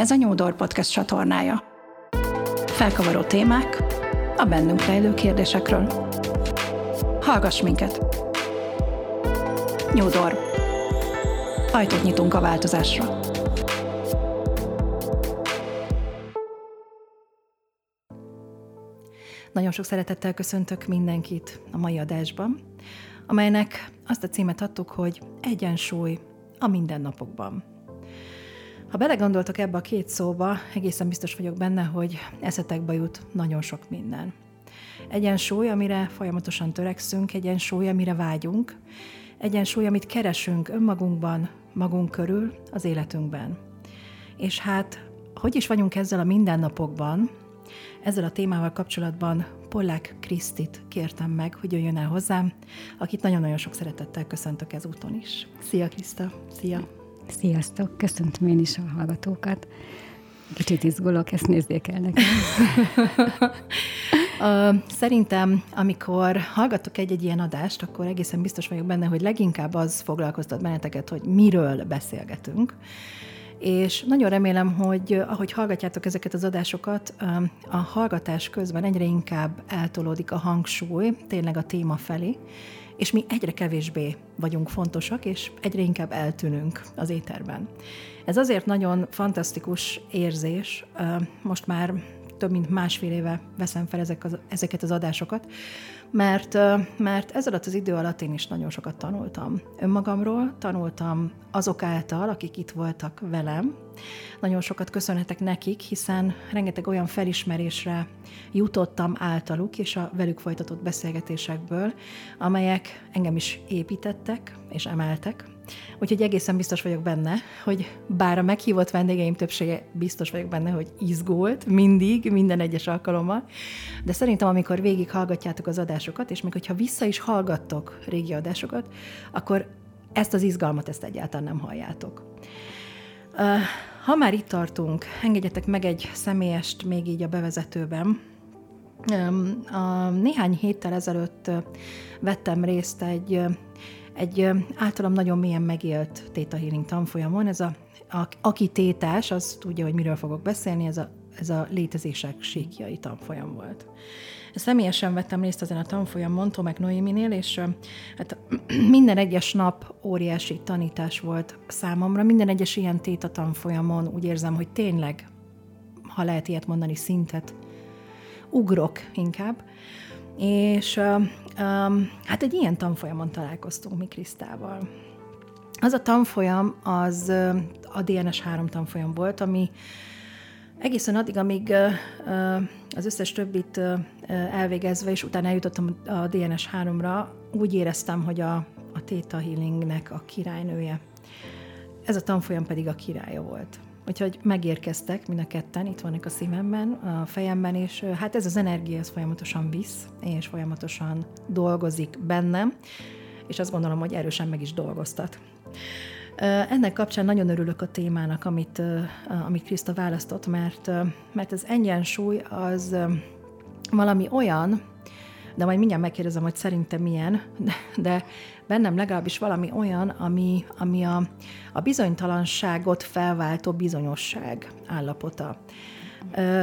Ez a Nyúdor Podcast csatornája. Felkavaró témák a bennünk rejlő kérdésekről. Hallgass minket! Nyúdor. Ajtót nyitunk a változásra. Nagyon sok szeretettel köszöntök mindenkit a mai adásban, amelynek azt a címet adtuk, hogy Egyensúly a mindennapokban. Ha belegondoltok ebbe a két szóba, egészen biztos vagyok benne, hogy eszetekbe jut nagyon sok minden. Egyensúly, amire folyamatosan törekszünk, egyensúly, amire vágyunk, egyensúly, amit keresünk önmagunkban, magunk körül, az életünkben. És hát, hogy is vagyunk ezzel a mindennapokban, ezzel a témával kapcsolatban Pollák Krisztit kértem meg, hogy jöjjön el hozzám, akit nagyon-nagyon sok szeretettel köszöntök ezúton is. Szia Kriszta! Szia! Sziasztok! Köszöntöm én is a hallgatókat. Kicsit izgulok, ezt nézzék el nekem. Szerintem, amikor hallgatok egy-egy ilyen adást, akkor egészen biztos vagyok benne, hogy leginkább az foglalkoztat benneteket, hogy miről beszélgetünk. És nagyon remélem, hogy ahogy hallgatjátok ezeket az adásokat, a hallgatás közben egyre inkább eltolódik a hangsúly tényleg a téma felé, és mi egyre kevésbé vagyunk fontosak, és egyre inkább eltűnünk az éterben. Ez azért nagyon fantasztikus érzés, most már több mint másfél éve veszem fel ezek az, ezeket az adásokat, mert, mert ez alatt az idő alatt én is nagyon sokat tanultam önmagamról, tanultam azok által, akik itt voltak velem. Nagyon sokat köszönhetek nekik, hiszen rengeteg olyan felismerésre jutottam általuk és a velük folytatott beszélgetésekből, amelyek engem is építettek és emeltek, Úgyhogy egészen biztos vagyok benne, hogy bár a meghívott vendégeim többsége biztos vagyok benne, hogy izgult mindig, minden egyes alkalommal, de szerintem amikor végig hallgatjátok az adásokat, és még hogyha vissza is hallgattok régi adásokat, akkor ezt az izgalmat, ezt egyáltalán nem halljátok. Ha már itt tartunk, engedjetek meg egy személyest még így a bevezetőben. Néhány héttel ezelőtt vettem részt egy egy általam nagyon mélyen megélt Theta Healing tanfolyamon. Ez a, a, aki tétás, az tudja, hogy miről fogok beszélni, ez a, ez a létezések síkjai tanfolyam volt. Személyesen vettem részt ezen a tanfolyamon, Tomek Noéminél, és hát minden egyes nap óriási tanítás volt számomra. Minden egyes ilyen téta tanfolyamon úgy érzem, hogy tényleg, ha lehet ilyet mondani, szintet ugrok inkább. És um, hát egy ilyen tanfolyamon találkoztunk mi Krisztával. Az a tanfolyam az a DNS3 tanfolyam volt, ami egészen addig, amíg az összes többit elvégezve, és utána eljutottam a DNS3-ra, úgy éreztem, hogy a, a Theta Healingnek a királynője. Ez a tanfolyam pedig a királya volt. Úgyhogy megérkeztek mind a ketten, itt vannak a szívemben, a fejemben, és hát ez az energia, ez folyamatosan visz, és folyamatosan dolgozik bennem, és azt gondolom, hogy erősen meg is dolgoztat. Ennek kapcsán nagyon örülök a témának, amit, amit Kriszta választott, mert, mert az egyensúly az valami olyan, de majd mindjárt megkérdezem, hogy szerintem milyen, de, de bennem legalábbis valami olyan, ami, ami a, a bizonytalanságot felváltó bizonyosság állapota.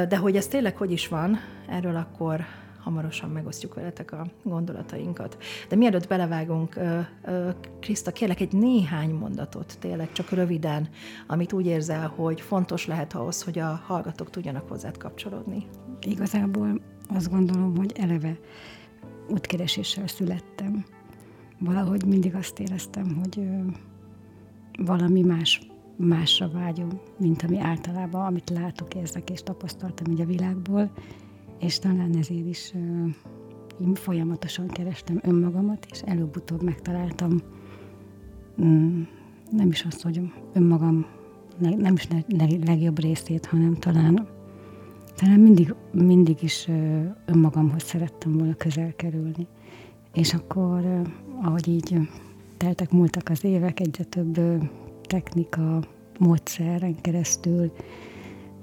De hogy ez tényleg hogy is van, erről akkor hamarosan megosztjuk veletek a gondolatainkat. De mielőtt belevágunk, Kriszta, kérlek egy néhány mondatot, tényleg csak röviden, amit úgy érzel, hogy fontos lehet ahhoz, hogy a hallgatók tudjanak hozzád kapcsolódni. Igazából azt gondolom, hogy eleve útkereséssel születtem. Valahogy mindig azt éreztem, hogy valami más, másra vágyom, mint ami általában, amit látok, érzek és tapasztaltam így a világból, és talán ezért is én folyamatosan kerestem önmagamat, és előbb-utóbb megtaláltam mm, nem is azt, hogy önmagam nem is legjobb részét, hanem talán talán mindig, mindig is önmagamhoz szerettem volna közel kerülni. És akkor, ahogy így teltek, múltak az évek, egyre több technika, módszeren keresztül,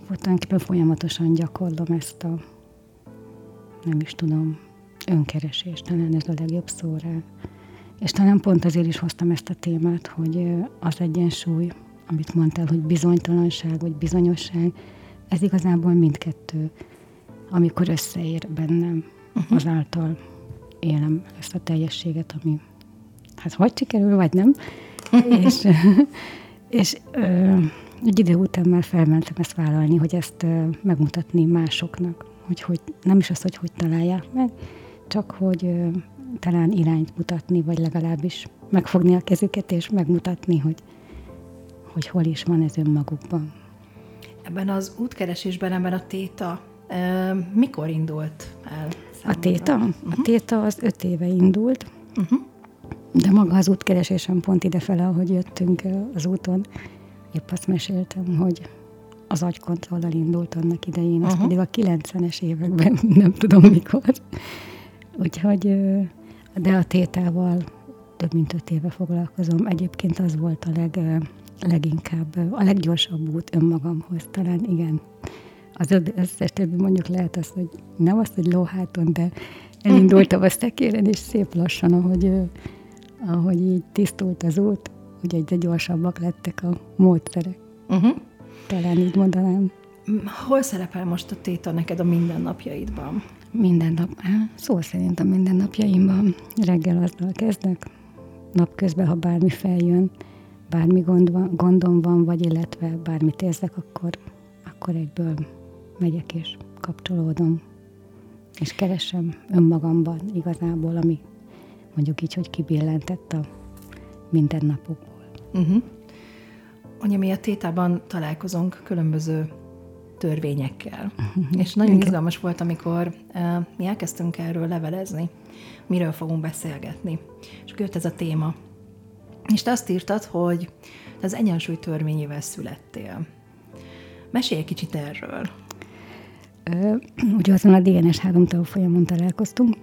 tulajdonképpen folyamatosan gyakorlom ezt a, nem is tudom, önkeresést, talán ez a legjobb szó rá. És talán pont azért is hoztam ezt a témát, hogy az egyensúly amit mondtál, hogy bizonytalanság, vagy bizonyosság, ez igazából mindkettő, amikor összeér bennem, uh-huh. azáltal élem ezt a teljességet, ami hát vagy sikerül, vagy nem. és és ö, egy idő után már felmentem ezt vállalni, hogy ezt ö, megmutatni másoknak, hogy, hogy nem is az, hogy hogy találják meg, csak hogy ö, talán irányt mutatni, vagy legalábbis megfogni a kezüket, és megmutatni, hogy, hogy hol is van ez önmagukban. Ebben az útkeresésben, ebben a téta, mikor indult el? A téta? Uh-huh. A téta az öt éve indult, uh-huh. de maga az útkeresésem pont idefele, ahogy jöttünk az úton, épp azt meséltem, hogy az agykontrollal indult annak idején, az uh-huh. pedig a 90-es években, nem tudom mikor. Úgyhogy, de a tétával több mint öt éve foglalkozom. Egyébként az volt a leg, leginkább, a leggyorsabb út önmagamhoz. Talán igen, az összes többi mondjuk lehet az, hogy nem azt, hogy lóháton, de elindultam a szekéren, és szép lassan, ahogy, ahogy így tisztult az út, ugye egyre gyorsabbak lettek a módszerek. Uh-huh. Talán így mondanám. Hol szerepel most a téta neked a mindennapjaidban? Minden nap, szó szerint a mindennapjaimban. Reggel azzal kezdek, napközben, ha bármi feljön, bármi gond van, gondom van, vagy illetve bármit érzek, akkor, akkor egyből megyek és kapcsolódom, és keresem önmagamban igazából, ami mondjuk így, hogy kibillentett a mindennapokból. Uh-huh. Anya, mi a tétában találkozunk különböző törvényekkel. Uh-huh. És nagyon Igen. izgalmas volt, amikor uh, mi elkezdtünk erről levelezni, miről fogunk beszélgetni. És jött ez a téma. És te azt írtad, hogy az egyensúly törvényével születtél. Mesélj egy kicsit erről. Ugye azon a DNS 3 folyamon találkoztunk,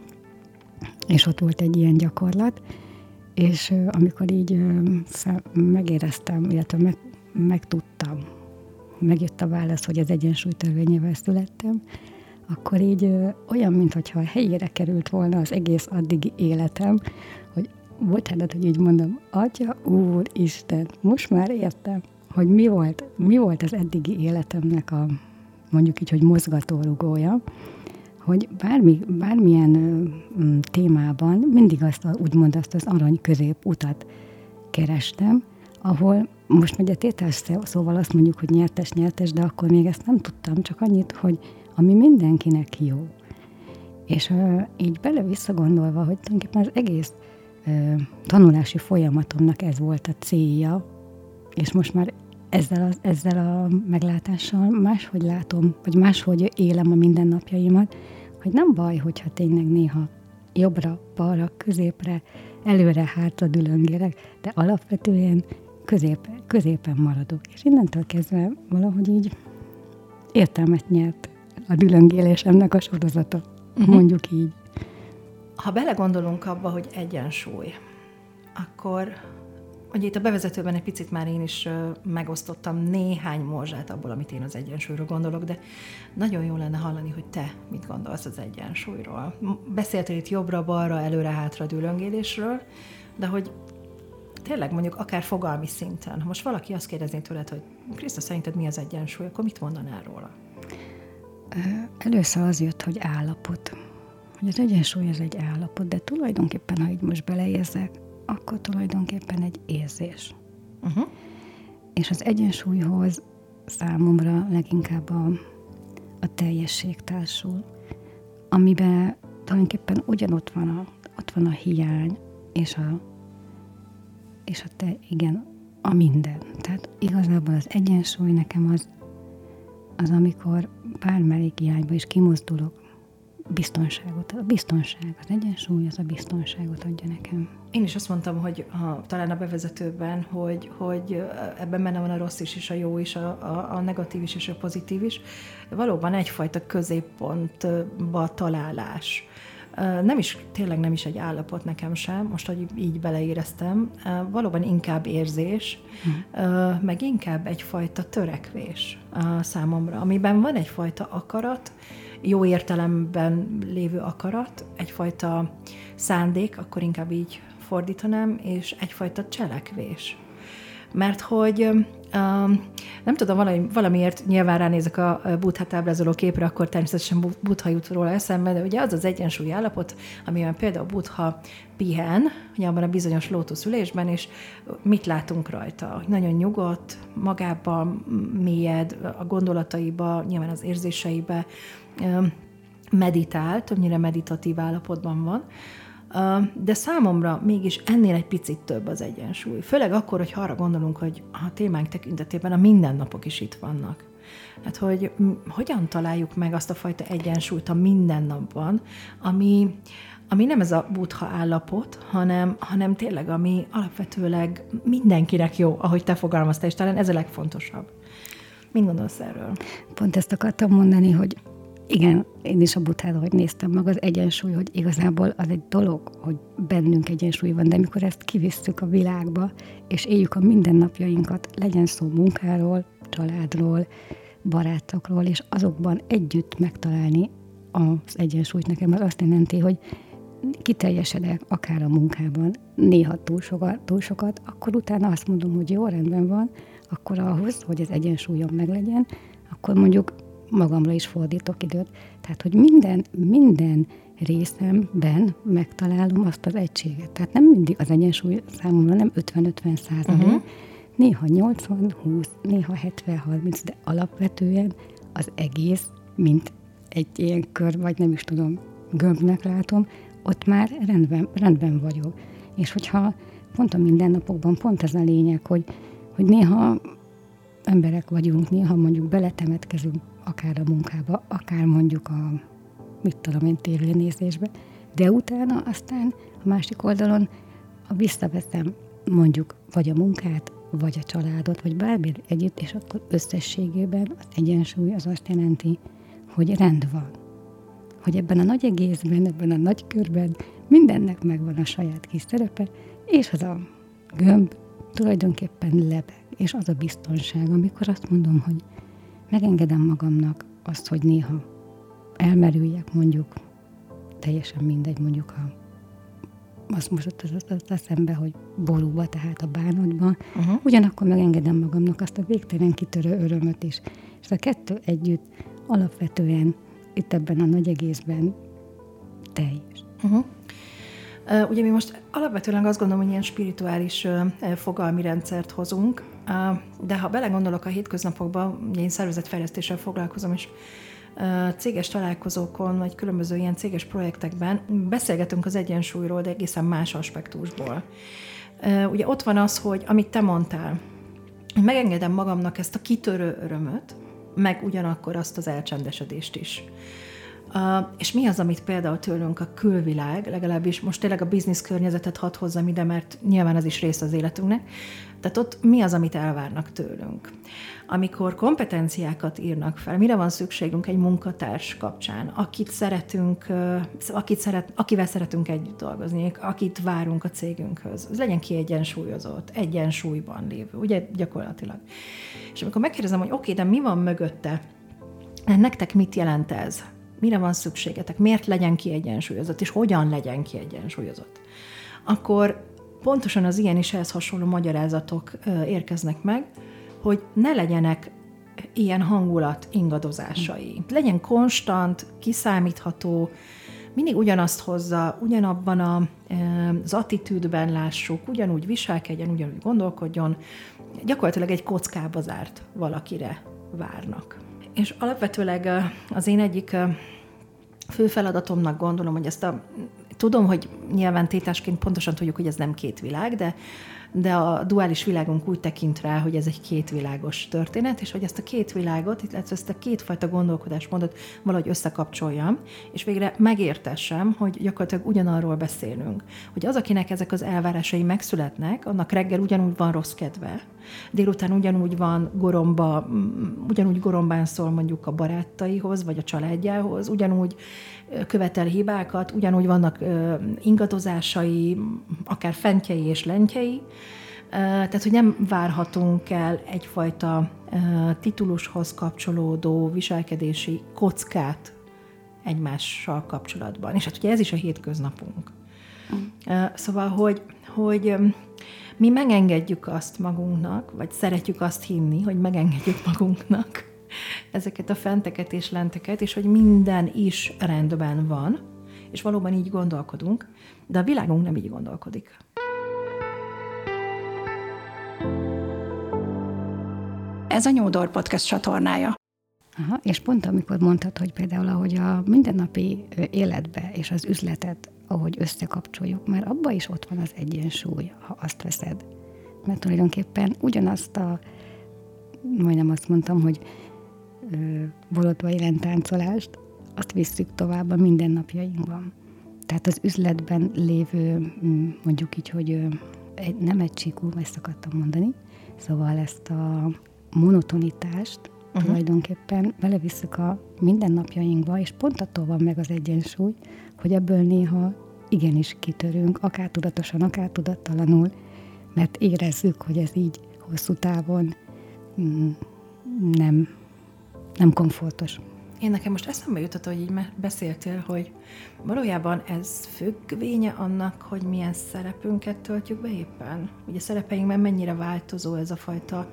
és ott volt egy ilyen gyakorlat, és amikor így megéreztem, illetve meg, megtudtam, megjött a válasz, hogy az egyensúly törvényével születtem, akkor így olyan, mintha a helyére került volna az egész addigi életem, hogy bocsánat, hogy így mondom, Atya, Úr, Isten, most már értem, hogy mi volt, mi volt az eddigi életemnek a, mondjuk így, hogy mozgatórugója, hogy bármi, bármilyen ö, témában mindig azt, úgymond azt az arany utat kerestem, ahol most megy a tétel szóval azt mondjuk, hogy nyertes-nyertes, de akkor még ezt nem tudtam, csak annyit, hogy ami mindenkinek jó. És ö, így bele visszagondolva, hogy tulajdonképpen az egész ö, tanulási folyamatomnak ez volt a célja, és most már ezzel a, ezzel a meglátással máshogy látom, vagy máshogy élem a mindennapjaimat, hogy nem baj, hogyha tényleg néha jobbra, balra, középre, előre, hátra dülöngélek, de alapvetően közép, középen maradok. És innentől kezdve valahogy így értelmet nyert a dülöngélésemnek a sorozata, uh-huh. mondjuk így. Ha belegondolunk abba, hogy egyensúly, akkor Ugye itt a bevezetőben egy picit már én is megosztottam néhány morzsát abból, amit én az egyensúlyról gondolok, de nagyon jó lenne hallani, hogy te mit gondolsz az egyensúlyról. Beszéltél itt jobbra-balra, előre-hátra dülöngélésről, de hogy tényleg mondjuk akár fogalmi szinten, ha most valaki azt kérdezné tőled, hogy Krisztus, szerinted mi az egyensúly, akkor mit mondanál róla? Először az jött, hogy állapot. Hogy az egyensúly az egy állapot, de tulajdonképpen, ha így most beleérzek, akkor tulajdonképpen egy érzés. Uh-huh. És az egyensúlyhoz számomra leginkább a, a teljesség társul, amiben tulajdonképpen ugyanott van a, ott van a hiány, és a, és a te, igen, a minden. Tehát igazából az egyensúly nekem az, az amikor bármelyik irányba is kimozdulok, biztonságot. A biztonság, az egyensúly az a biztonságot adja nekem. Én is azt mondtam, hogy ha, talán a bevezetőben, hogy, hogy ebben benne van a rossz is, és a jó is, a, a, a negatív is, és a pozitív is. Valóban egyfajta középpontba találás. Nem is, tényleg nem is egy állapot nekem sem, most, hogy így beleéreztem, valóban inkább érzés, hmm. meg inkább egyfajta törekvés számomra, amiben van egyfajta akarat, jó értelemben lévő akarat, egyfajta szándék, akkor inkább így fordítanám, és egyfajta cselekvés. mert hogy nem tudom, valami, valamiért nyilván ránézek a buddhát ábrázoló képre, akkor természetesen buddha jut róla eszembe, de ugye az az egyensúly állapot, amiben például buddha pihen, ugye abban a bizonyos lótuszülésben, és mit látunk rajta? Nagyon nyugodt, magában mélyed, a gondolataiba, nyilván az érzéseibe, meditál, többnyire meditatív állapotban van, de számomra mégis ennél egy picit több az egyensúly. Főleg akkor, hogy arra gondolunk, hogy a témánk tekintetében a mindennapok is itt vannak. Hát, hogy hogyan találjuk meg azt a fajta egyensúlyt a mindennapban, ami, ami nem ez a buddha állapot, hanem, hanem tényleg, ami alapvetőleg mindenkinek jó, ahogy te fogalmaztál, és talán ez a legfontosabb. Mit gondolsz erről? Pont ezt akartam mondani, hogy igen, én is a butára, hogy néztem meg az egyensúly, hogy igazából az egy dolog, hogy bennünk egyensúly van, de mikor ezt kivisszük a világba, és éljük a mindennapjainkat, legyen szó munkáról, családról, barátokról, és azokban együtt megtalálni az egyensúlyt nekem az azt jelenti, hogy kiteljesedek akár a munkában, néha túl sokat, túl sokat, akkor utána azt mondom, hogy jó, rendben van, akkor ahhoz, hogy az egyensúlyom meglegyen, akkor mondjuk magamra is fordítok időt. Tehát, hogy minden, minden részemben megtalálom azt az egységet. Tehát nem mindig az egyensúly számomra nem 50-50 százalék, uh-huh. néha 80-20, néha 70-30, de alapvetően az egész, mint egy ilyen kör, vagy nem is tudom, gömbnek látom, ott már rendben, rendben vagyok. És hogyha pont a mindennapokban pont ez a lényeg, hogy, hogy néha emberek vagyunk, néha mondjuk beletemetkezünk akár a munkába, akár mondjuk a, mit tudom én, tévénézésbe, de utána aztán a másik oldalon, ha visszaveszem mondjuk vagy a munkát, vagy a családot, vagy bármi együtt, és akkor összességében az egyensúly az azt jelenti, hogy rend van. Hogy ebben a nagy egészben, ebben a nagy körben mindennek megvan a saját kis szerepe, és az a gömb tulajdonképpen lebeg, és az a biztonság, amikor azt mondom, hogy megengedem magamnak azt, hogy néha elmerüljek, mondjuk, teljesen mindegy, mondjuk a azt most az, az, az eszembe, hogy borúba, tehát a bánatban, uh-huh. ugyanakkor megengedem magamnak azt a végtelen kitörő örömöt is. És a kettő együtt alapvetően itt ebben a nagy egészben teljes. Uh-huh. Uh, ugye mi most alapvetően azt gondolom, hogy ilyen spirituális fogalmi rendszert hozunk, de ha belegondolok a hétköznapokba, én szervezetfejlesztéssel foglalkozom, és céges találkozókon, vagy különböző ilyen céges projektekben beszélgetünk az egyensúlyról, de egészen más aspektusból. Ugye ott van az, hogy amit te mondtál, megengedem magamnak ezt a kitörő örömöt, meg ugyanakkor azt az elcsendesedést is. Uh, és mi az, amit például tőlünk a külvilág, legalábbis most tényleg a biznisz környezetet hadd hozzam ide, mert nyilván az is része az életünknek, tehát ott mi az, amit elvárnak tőlünk? Amikor kompetenciákat írnak fel, mire van szükségünk egy munkatárs kapcsán, akit szeretünk, akit szeret, akivel szeretünk együtt dolgozni, akit várunk a cégünkhöz, az legyen kiegyensúlyozott, egyensúlyban lévő, ugye gyakorlatilag. És amikor megkérdezem, hogy oké, okay, de mi van mögötte, nektek mit jelent ez? Mire van szükségetek? Miért legyen kiegyensúlyozott? És hogyan legyen kiegyensúlyozott? Akkor pontosan az ilyen is ehhez hasonló magyarázatok érkeznek meg, hogy ne legyenek ilyen hangulat ingadozásai. Legyen konstant, kiszámítható, mindig ugyanazt hozza, ugyanabban a, az attitűdben lássuk, ugyanúgy viselkedjen, ugyanúgy gondolkodjon, gyakorlatilag egy kockába zárt valakire várnak. És alapvetőleg az én egyik fő feladatomnak gondolom, hogy ezt a Tudom, hogy nyilván tétásként pontosan tudjuk, hogy ez nem két világ, de, de a duális világunk úgy tekint rá, hogy ez egy kétvilágos történet, és hogy ezt a két világot, illetve ezt a kétfajta gondolkodásmódot valahogy összekapcsoljam, és végre megértessem, hogy gyakorlatilag ugyanarról beszélünk. Hogy az, akinek ezek az elvárásai megszületnek, annak reggel ugyanúgy van rossz kedve, délután ugyanúgy van goromba, ugyanúgy gorombán szól mondjuk a barátaihoz, vagy a családjához, ugyanúgy követel hibákat, ugyanúgy vannak ingadozásai, akár fentjei és lentjei, tehát, hogy nem várhatunk el egyfajta titulushoz kapcsolódó viselkedési kockát egymással kapcsolatban. És hát ugye ez is a hétköznapunk. Szóval, hogy, hogy mi megengedjük azt magunknak, vagy szeretjük azt hinni, hogy megengedjük magunknak ezeket a fenteket és lenteket, és hogy minden is rendben van, és valóban így gondolkodunk, de a világunk nem így gondolkodik. Ez a Nyúdor Podcast csatornája. Aha, és pont amikor mondtad, hogy például ahogy a mindennapi életbe és az üzletet, ahogy összekapcsoljuk, már abba is ott van az egyensúly, ha azt veszed. Mert tulajdonképpen ugyanazt a, majdnem azt mondtam, hogy bolotva táncolást, azt visszük tovább a mindennapjainkban. Tehát az üzletben lévő, mondjuk így, hogy nem egy csíkú, ezt akartam mondani, szóval ezt a monotonitást uh-huh. tulajdonképpen belevisszük a mindennapjainkba, és pont attól van meg az egyensúly, hogy ebből néha igenis kitörünk, akár tudatosan, akár tudattalanul, mert érezzük, hogy ez így hosszú távon nem, nem komfortos. Én nekem most eszembe jutott, hogy így beszéltél, hogy valójában ez függvénye annak, hogy milyen szerepünket töltjük be éppen. Ugye szerepeinkben mennyire változó ez a fajta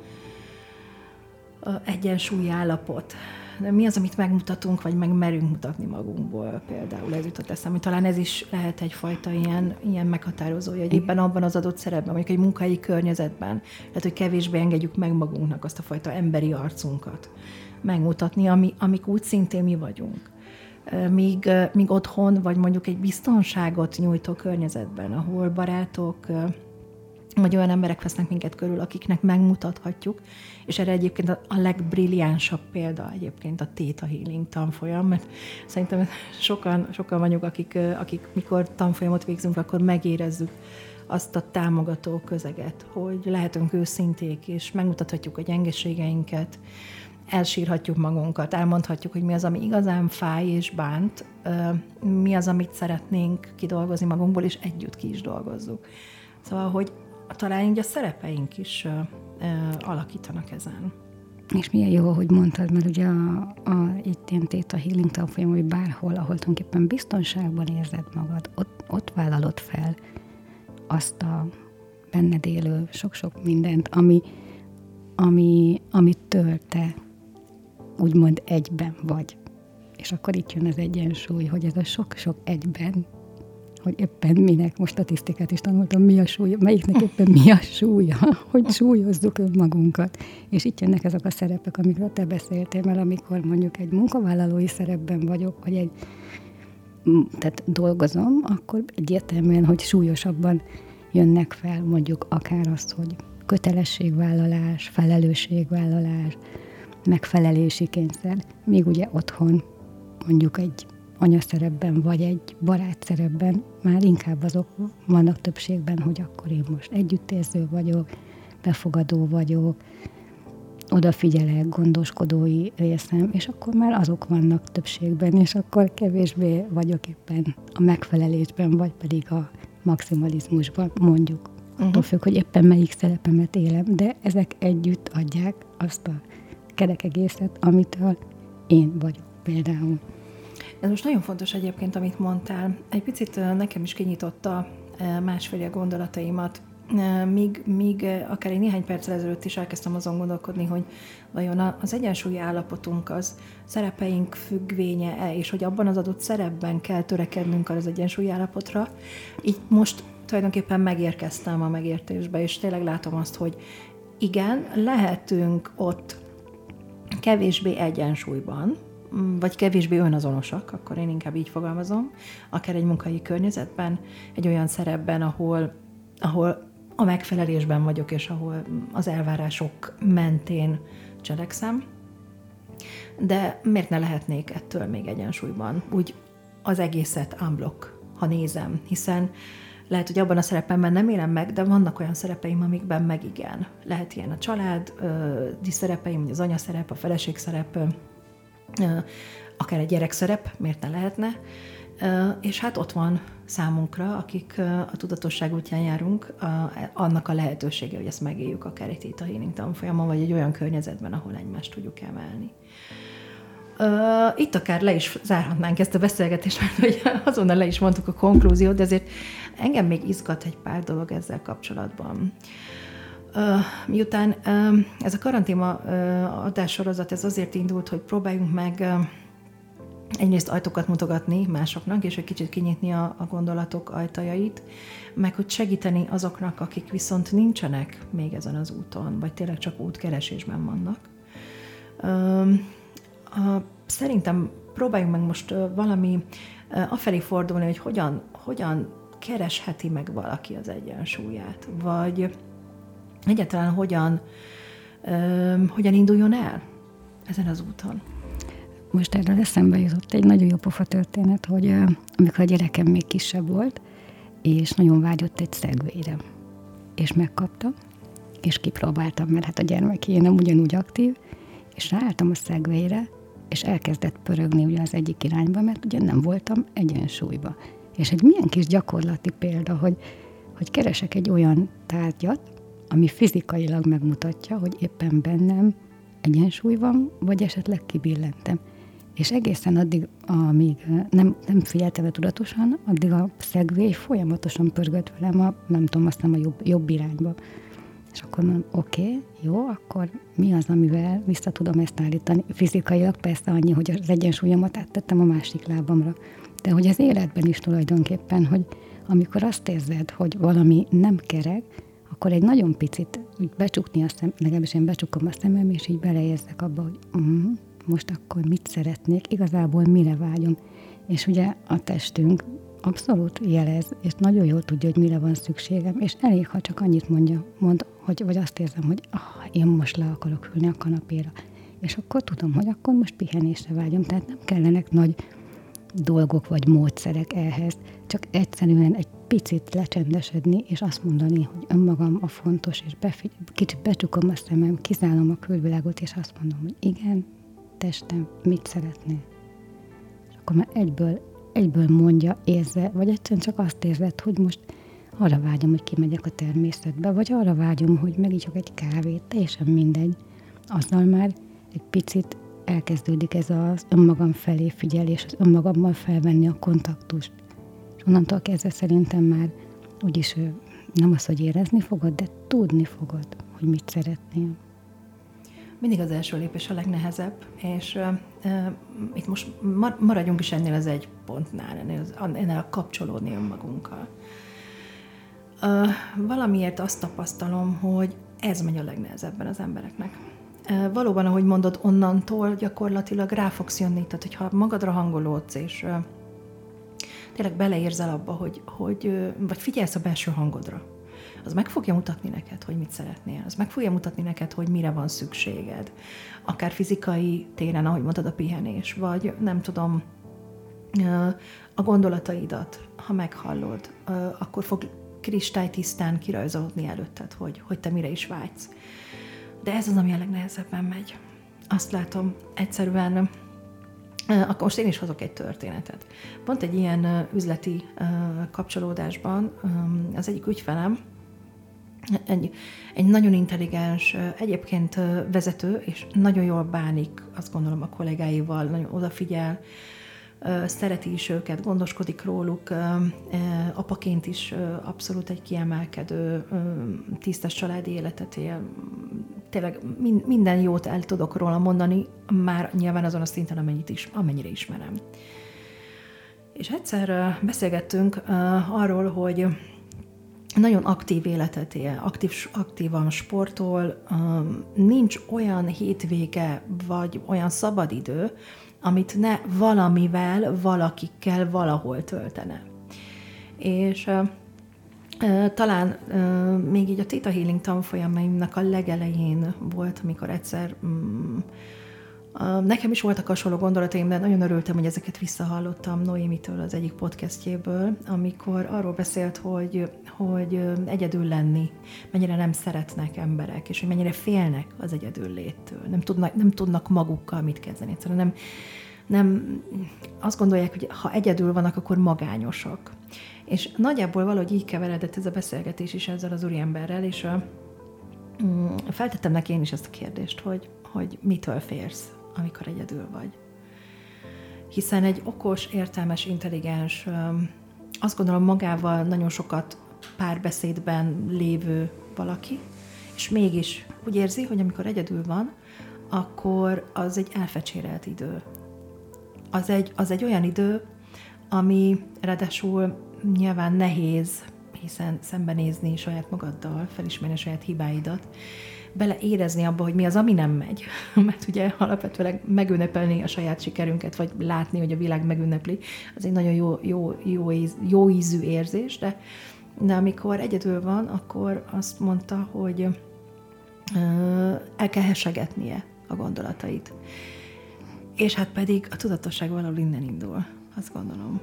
egyensúlyi állapot. De mi az, amit megmutatunk, vagy meg merünk mutatni magunkból például, ez jutott eszembe. Talán ez is lehet egyfajta ilyen, ilyen meghatározója, hogy éppen abban az adott szerepben, mondjuk egy munkai környezetben, lehet, hogy kevésbé engedjük meg magunknak azt a fajta emberi arcunkat megmutatni, ami, amik úgy szintén mi vagyunk. Míg, míg otthon, vagy mondjuk egy biztonságot nyújtó környezetben, ahol barátok, vagy olyan emberek vesznek minket körül, akiknek megmutathatjuk, és erre egyébként a, legbrilliánsabb példa egyébként a Theta Healing tanfolyam, mert szerintem sokan, sokan vagyunk, akik, akik mikor tanfolyamot végzünk, akkor megérezzük azt a támogató közeget, hogy lehetünk őszinték, és megmutathatjuk a gyengeségeinket, elsírhatjuk magunkat, elmondhatjuk, hogy mi az, ami igazán fáj és bánt, mi az, amit szeretnénk kidolgozni magunkból, és együtt ki is dolgozzuk. Szóval, hogy talán így a szerepeink is alakítanak ezen. És milyen jó, hogy mondtad, mert ugye a, a, itt én a healing tanfolyam, hogy bárhol, ahol tulajdonképpen biztonságban érzed magad, ott, ott vállalod fel azt a benned élő sok-sok mindent, ami, ami, amit tölte úgymond egyben vagy. És akkor itt jön az egyensúly, hogy ez a sok-sok egyben, hogy éppen minek, most statisztikát is tanultam, mi a súlya, melyiknek éppen mi a súlya, hogy súlyozzuk önmagunkat. És itt jönnek ezek a szerepek, amikről te beszéltél, mert amikor mondjuk egy munkavállalói szerepben vagyok, vagy egy tehát dolgozom, akkor egyértelműen, hogy súlyosabban jönnek fel mondjuk akár azt, hogy kötelességvállalás, felelősségvállalás, megfelelési kényszer, még ugye otthon mondjuk egy anyaszerepben, vagy egy barát szerepben már inkább azok vannak többségben, hogy akkor én most együttérző vagyok, befogadó vagyok, odafigyelek, gondoskodói részem, és akkor már azok vannak többségben, és akkor kevésbé vagyok éppen a megfelelésben, vagy pedig a maximalizmusban, mondjuk. Uh-huh. Attól függ, hogy éppen melyik szerepemet élem, de ezek együtt adják azt a kerek egészet, amitől én vagyok például. Ez most nagyon fontos egyébként, amit mondtál. Egy picit nekem is kinyitotta másfelé a gondolataimat, míg, míg akár egy néhány perccel ezelőtt is elkezdtem azon gondolkodni, hogy vajon az egyensúlyi állapotunk az szerepeink függvénye-e, és hogy abban az adott szerepben kell törekednünk az egyensúlyi állapotra. Így most tulajdonképpen megérkeztem a megértésbe, és tényleg látom azt, hogy igen, lehetünk ott kevésbé egyensúlyban, vagy kevésbé önazonosak, akkor én inkább így fogalmazom, akár egy munkai környezetben, egy olyan szerepben, ahol, ahol a megfelelésben vagyok, és ahol az elvárások mentén cselekszem. De miért ne lehetnék ettől még egyensúlyban? Úgy az egészet unblock, ha nézem, hiszen lehet, hogy abban a szerepemben nem élem meg, de vannak olyan szerepeim, amikben meg igen. Lehet ilyen a család, di szerepeim, az anyaszerep, a feleség szerep, akár egy gyerekszerep, miért ne lehetne. És hát ott van számunkra, akik a tudatosság útján járunk, annak a lehetősége, hogy ezt megéljük akár egy Theta Healing tanfolyamon, vagy egy olyan környezetben, ahol egymást tudjuk emelni. Uh, itt akár le is zárhatnánk ezt a beszélgetést, mert hogy azonnal le is mondtuk a konklúziót, de azért engem még izgat egy pár dolog ezzel kapcsolatban. Uh, miután uh, ez a karantéma uh, adássorozat, ez azért indult, hogy próbáljunk meg uh, egyrészt ajtókat mutogatni másoknak, és egy kicsit kinyitni a, a gondolatok ajtajait, meg hogy segíteni azoknak, akik viszont nincsenek még ezen az úton, vagy tényleg csak útkeresésben vannak. A, szerintem próbáljunk meg most valami afelé fordulni, hogy hogyan, hogyan keresheti meg valaki az egyensúlyát, vagy egyáltalán hogyan, hogyan induljon el ezen az úton. Most erről eszembe jutott egy nagyon jó pofa történet, hogy amikor a gyerekem még kisebb volt, és nagyon vágyott egy szegvére. És megkapta, és kipróbáltam, mert hát a gyermeké nem ugyanúgy aktív, és ráálltam a szegvére, és elkezdett pörögni ugye az egyik irányba, mert ugye nem voltam egyensúlyba. És egy milyen kis gyakorlati példa, hogy, hogy keresek egy olyan tárgyat, ami fizikailag megmutatja, hogy éppen bennem egyensúly van, vagy esetleg kibillentem. És egészen addig, amíg nem, nem figyeltem tudatosan, addig a szegvély folyamatosan pörgött velem a, nem tudom, aztán a jobb, jobb irányba. És akkor mondom, oké, okay, jó, akkor mi az, amivel vissza tudom ezt állítani? Fizikailag persze annyi, hogy az egyensúlyomat áttettem a másik lábamra. De hogy az életben is tulajdonképpen, hogy amikor azt érzed, hogy valami nem kerek, akkor egy nagyon picit úgy becsukni a szem, legalábbis én becsukom a szemem, és így beleérzek abba, hogy uh-huh, most akkor mit szeretnék, igazából mire vágyom. És ugye a testünk abszolút jelez, és nagyon jól tudja, hogy mire van szükségem, és elég, ha csak annyit mondja, mond, hogy, vagy azt érzem, hogy ah, én most le akarok ülni a kanapéra. És akkor tudom, hogy akkor most pihenésre vágyom, tehát nem kellenek nagy dolgok vagy módszerek ehhez, csak egyszerűen egy picit lecsendesedni, és azt mondani, hogy önmagam a fontos, és befigy- kicsit becsukom a szemem, kizálom a külvilágot, és azt mondom, hogy igen, testem, mit szeretnél? És akkor már egyből, egyből mondja, érze, vagy egyszerűen csak azt érzed, hogy most arra vágyom, hogy kimegyek a természetbe, vagy arra vágyom, hogy megígyok egy kávét, teljesen mindegy. Azzal már egy picit elkezdődik ez az önmagam felé figyelés, az önmagammal felvenni a kontaktust. És onnantól kezdve szerintem már úgyis nem az, hogy érezni fogod, de tudni fogod, hogy mit szeretnél mindig az első lépés a legnehezebb, és uh, uh, itt most maradjunk is ennél az egy pontnál, ennél, ennél a kapcsolódni önmagunkkal. Valamiért azt tapasztalom, hogy ez megy a legnehezebben az embereknek. Valóban, ahogy mondod, onnantól gyakorlatilag rá fogsz jönni, tehát hogyha magadra hangolódsz, és tényleg beleérzel abba, hogy, hogy vagy figyelsz a belső hangodra, az meg fogja mutatni neked, hogy mit szeretnél, az meg fogja mutatni neked, hogy mire van szükséged. Akár fizikai téren, ahogy mondtad, a pihenés, vagy nem tudom, a gondolataidat, ha meghallod, akkor fog kristálytisztán kirajzolódni előtted, hogy, hogy te mire is vágysz. De ez az, ami a legnehezebben megy. Azt látom, egyszerűen akkor most én is hozok egy történetet. Pont egy ilyen üzleti kapcsolódásban az egyik ügyfelem egy, egy nagyon intelligens, egyébként vezető, és nagyon jól bánik, azt gondolom, a kollégáival, nagyon odafigyel, szereti is őket, gondoskodik róluk, apaként is abszolút egy kiemelkedő, tisztes családi életet él. Tényleg minden jót el tudok róla mondani, már nyilván azon a szinten, amennyit is, amennyire ismerem. És egyszer beszélgettünk arról, hogy nagyon aktív életet él, aktív, aktívan sportol, nincs olyan hétvége vagy olyan szabadidő, amit ne valamivel, valakikkel valahol töltene. És talán uh, még így a Theta Healing tanfolyamaimnak a legelején volt, amikor egyszer um, Nekem is voltak hasonló gondolataim, de nagyon örültem, hogy ezeket visszahallottam Noémitől az egyik podcastjéből, amikor arról beszélt, hogy, hogy egyedül lenni, mennyire nem szeretnek emberek, és hogy mennyire félnek az egyedül léttől. Nem tudnak, nem tudnak magukkal mit kezdeni. Egyszerűen nem, nem, azt gondolják, hogy ha egyedül vannak, akkor magányosak. És nagyjából valahogy így keveredett ez a beszélgetés is ezzel az úriemberrel, és a, mm, feltettem neki én is ezt a kérdést, hogy, hogy mitől félsz amikor egyedül vagy. hiszen egy okos, értelmes, intelligens, azt gondolom magával nagyon sokat párbeszédben lévő valaki, és mégis úgy érzi, hogy amikor egyedül van, akkor az egy elfecsérelt idő. Az egy, az egy olyan idő, ami ráadásul nyilván nehéz, hiszen szembenézni saját magaddal, felismerni a saját hibáidat, beleérezni abba, hogy mi az, ami nem megy. Mert ugye alapvetően megünnepelni a saját sikerünket, vagy látni, hogy a világ megünnepli, az egy nagyon jó, jó, jó, jó ízű érzés, de, de amikor egyedül van, akkor azt mondta, hogy el kell hesegetnie a gondolatait. És hát pedig a tudatosság valahol innen indul, azt gondolom.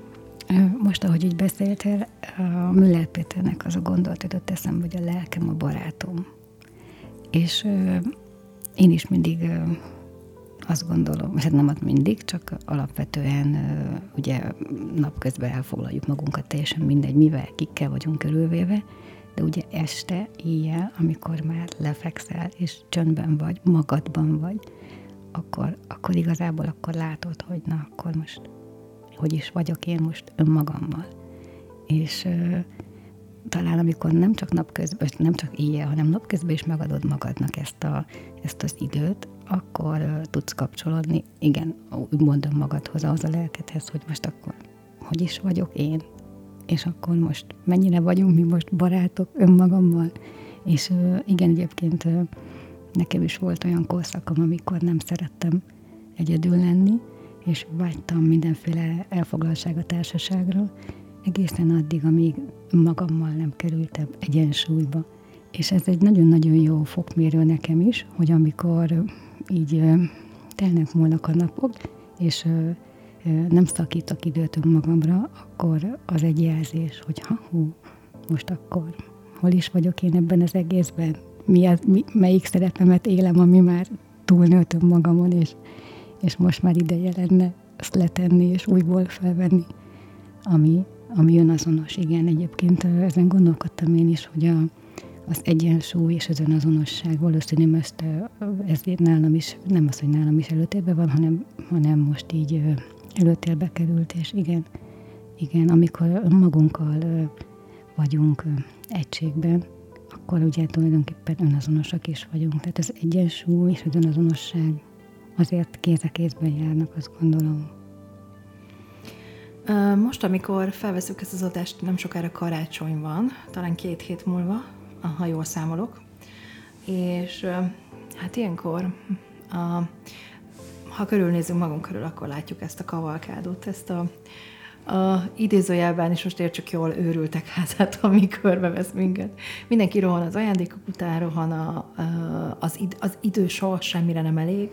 Most, ahogy így beszéltél, a Müller Péternek az a gondolat jutott eszembe, hogy a lelkem a barátom. És én is mindig azt gondolom, hát nem mindig, csak alapvetően ugye napközben elfoglaljuk magunkat teljesen mindegy, mivel, kikkel vagyunk körülvéve, de ugye este, éjjel, amikor már lefekszel, és csöndben vagy, magadban vagy, akkor, akkor igazából akkor látod, hogy na, akkor most hogy is vagyok én most önmagammal. És ö, talán amikor nem csak napközben, nem csak éjjel, hanem napközben is megadod magadnak ezt, a, ezt az időt, akkor ö, tudsz kapcsolódni, igen, úgy mondom magadhoz, ahhoz a lelkedhez, hogy most akkor hogy is vagyok én, és akkor most mennyire vagyunk mi most barátok önmagammal. És ö, igen, egyébként ö, nekem is volt olyan korszakom, amikor nem szerettem egyedül lenni, és vágytam mindenféle elfoglaltsága társaságra, egészen addig, amíg magammal nem kerültem egyensúlyba. És ez egy nagyon-nagyon jó fokmérő nekem is, hogy amikor így telnek múlnak a napok, és nem szakítok időt önmagamra, akkor az egy jelzés, hogy ha, hú, most akkor hol is vagyok én ebben az egészben, mi az, mi, melyik szerepemet élem, ami már túlnőtt önmagamon, és és most már ideje lenne ezt letenni és újból felvenni, ami, ami önazonos. Igen, egyébként ezen gondolkodtam én is, hogy a, az egyensúly és az önazonosság valószínűleg ezt, ezért nálam is, nem az, hogy nálam is előtérbe van, hanem, hanem most így előtérbe került, és igen, igen, amikor magunkkal vagyunk egységben, akkor ugye tulajdonképpen önazonosak is vagyunk. Tehát az egyensúly és az önazonosság azért kéz a kézben járnak, azt gondolom. Most, amikor felveszünk ezt az adást, nem sokára karácsony van, talán két hét múlva, ha jól számolok, és hát ilyenkor, ha körülnézünk magunk körül, akkor látjuk ezt a kavalkádot, ezt a, a idézőjelben is most értsük jól őrültek házát, ami körbevesz minket. Mindenki rohan az ajándékok után, rohan a, az, id, az idő soha semmire nem elég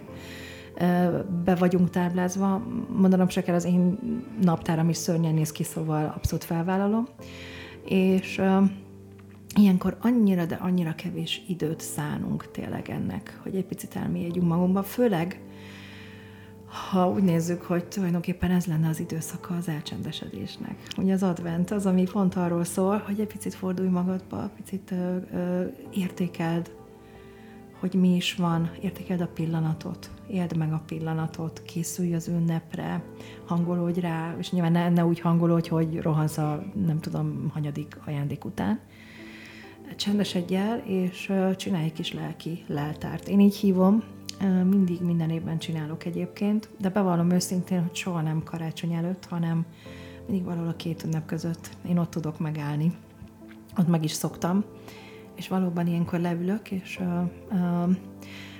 be vagyunk táblázva. Mondanom se kell, az én naptáram is szörnyen néz ki, szóval abszolút felvállalom. És ilyenkor annyira, de annyira kevés időt szánunk tényleg ennek, hogy egy picit elmélyedjünk magunkba, főleg ha úgy nézzük, hogy tulajdonképpen ez lenne az időszaka az elcsendesedésnek. Ugye az advent az, ami pont arról szól, hogy egy picit fordulj magadba, picit ö, ö, értékeld hogy mi is van, értékeld a pillanatot, éld meg a pillanatot, készülj az ünnepre, hangolódj rá, és nyilván ne, ne úgy hangolódj, hogy rohansz a nem tudom, hanyadik ajándék után. Csendesedj el, és csinálj egy kis lelki leltárt. Én így hívom, mindig minden évben csinálok egyébként, de bevallom őszintén, hogy soha nem karácsony előtt, hanem mindig valahol a két ünnep között. Én ott tudok megállni. Ott meg is szoktam és valóban ilyenkor leülök, és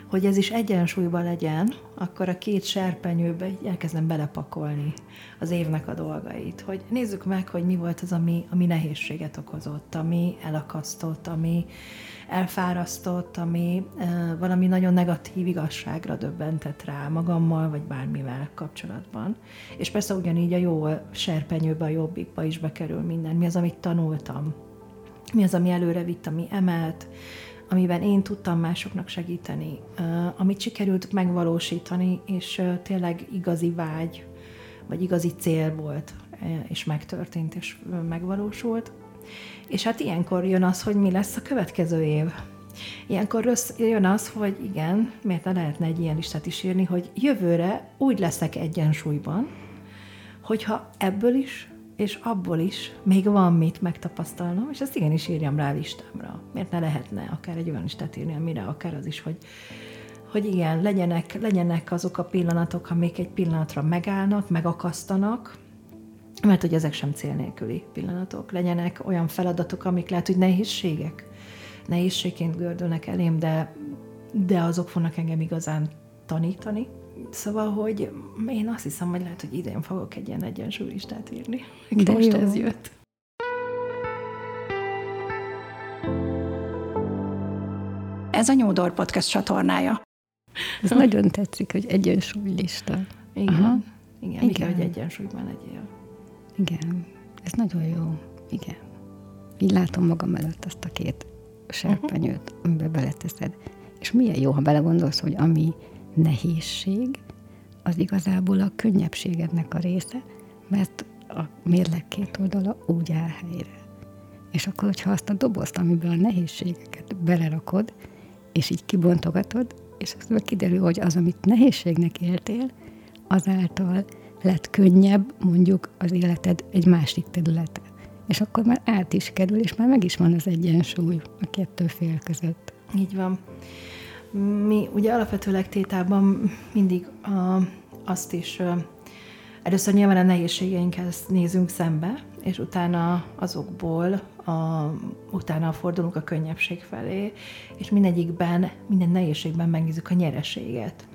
hogy ez is egyensúlyban legyen, akkor a két serpenyőbe elkezdem belepakolni az évnek a dolgait. Hogy nézzük meg, hogy mi volt az, ami, ami nehézséget okozott, ami elakasztott, ami elfárasztott, ami valami nagyon negatív igazságra döbbentett rá magammal, vagy bármivel kapcsolatban. És persze ugyanígy a jó serpenyőbe, a jobbikba is bekerül minden. Mi az, amit tanultam mi az, ami előre vitt, ami emelt, amiben én tudtam másoknak segíteni, amit sikerült megvalósítani, és tényleg igazi vágy, vagy igazi cél volt, és megtörtént, és megvalósult. És hát ilyenkor jön az, hogy mi lesz a következő év. Ilyenkor rossz, jön az, hogy igen, miért ne lehetne egy ilyen listát is írni, hogy jövőre úgy leszek egyensúlyban, hogyha ebből is és abból is még van mit megtapasztalnom, és ezt igenis írjam rá a listámra. Miért ne lehetne akár egy olyan listát írni, amire akár az is, hogy, hogy igen, legyenek, legyenek azok a pillanatok, amik egy pillanatra megállnak, megakasztanak, mert hogy ezek sem cél nélküli pillanatok. Legyenek olyan feladatok, amik lehet, hogy nehézségek, nehézségként gördülnek elém, de, de azok fognak engem igazán tanítani. Szóval, hogy én azt hiszem, hogy lehet, hogy idén fogok egy ilyen egyensúlistát írni. De Most jó. ez jött. Ez a Nyúdor Podcast csatornája. Ez nagyon tetszik, hogy egyensúlylista. Igen. Aha. Igen, Igen. hogy egyensúlyban legyél. Igen, ez nagyon jó. Igen. Így látom magam előtt azt a két serpenyőt, uh-huh. amiben beleteszed. És milyen jó, ha belegondolsz, hogy ami nehézség, az igazából a könnyebbségednek a része, mert a mérleg két oldala úgy áll helyre. És akkor, hogyha azt a dobozt, amiben a nehézségeket belerakod, és így kibontogatod, és aztán kiderül, hogy az, amit nehézségnek éltél, azáltal lett könnyebb mondjuk az életed egy másik területe. És akkor már át is kerül, és már meg is van az egyensúly a kettő fél között. Így van. Mi ugye alapvetőleg tétában mindig a, azt is először nyilván a nehézségeinkhez nézünk szembe, és utána azokból a, utána fordulunk a könnyebbség felé, és mindegyikben, minden nehézségben megnézzük a nyereséget.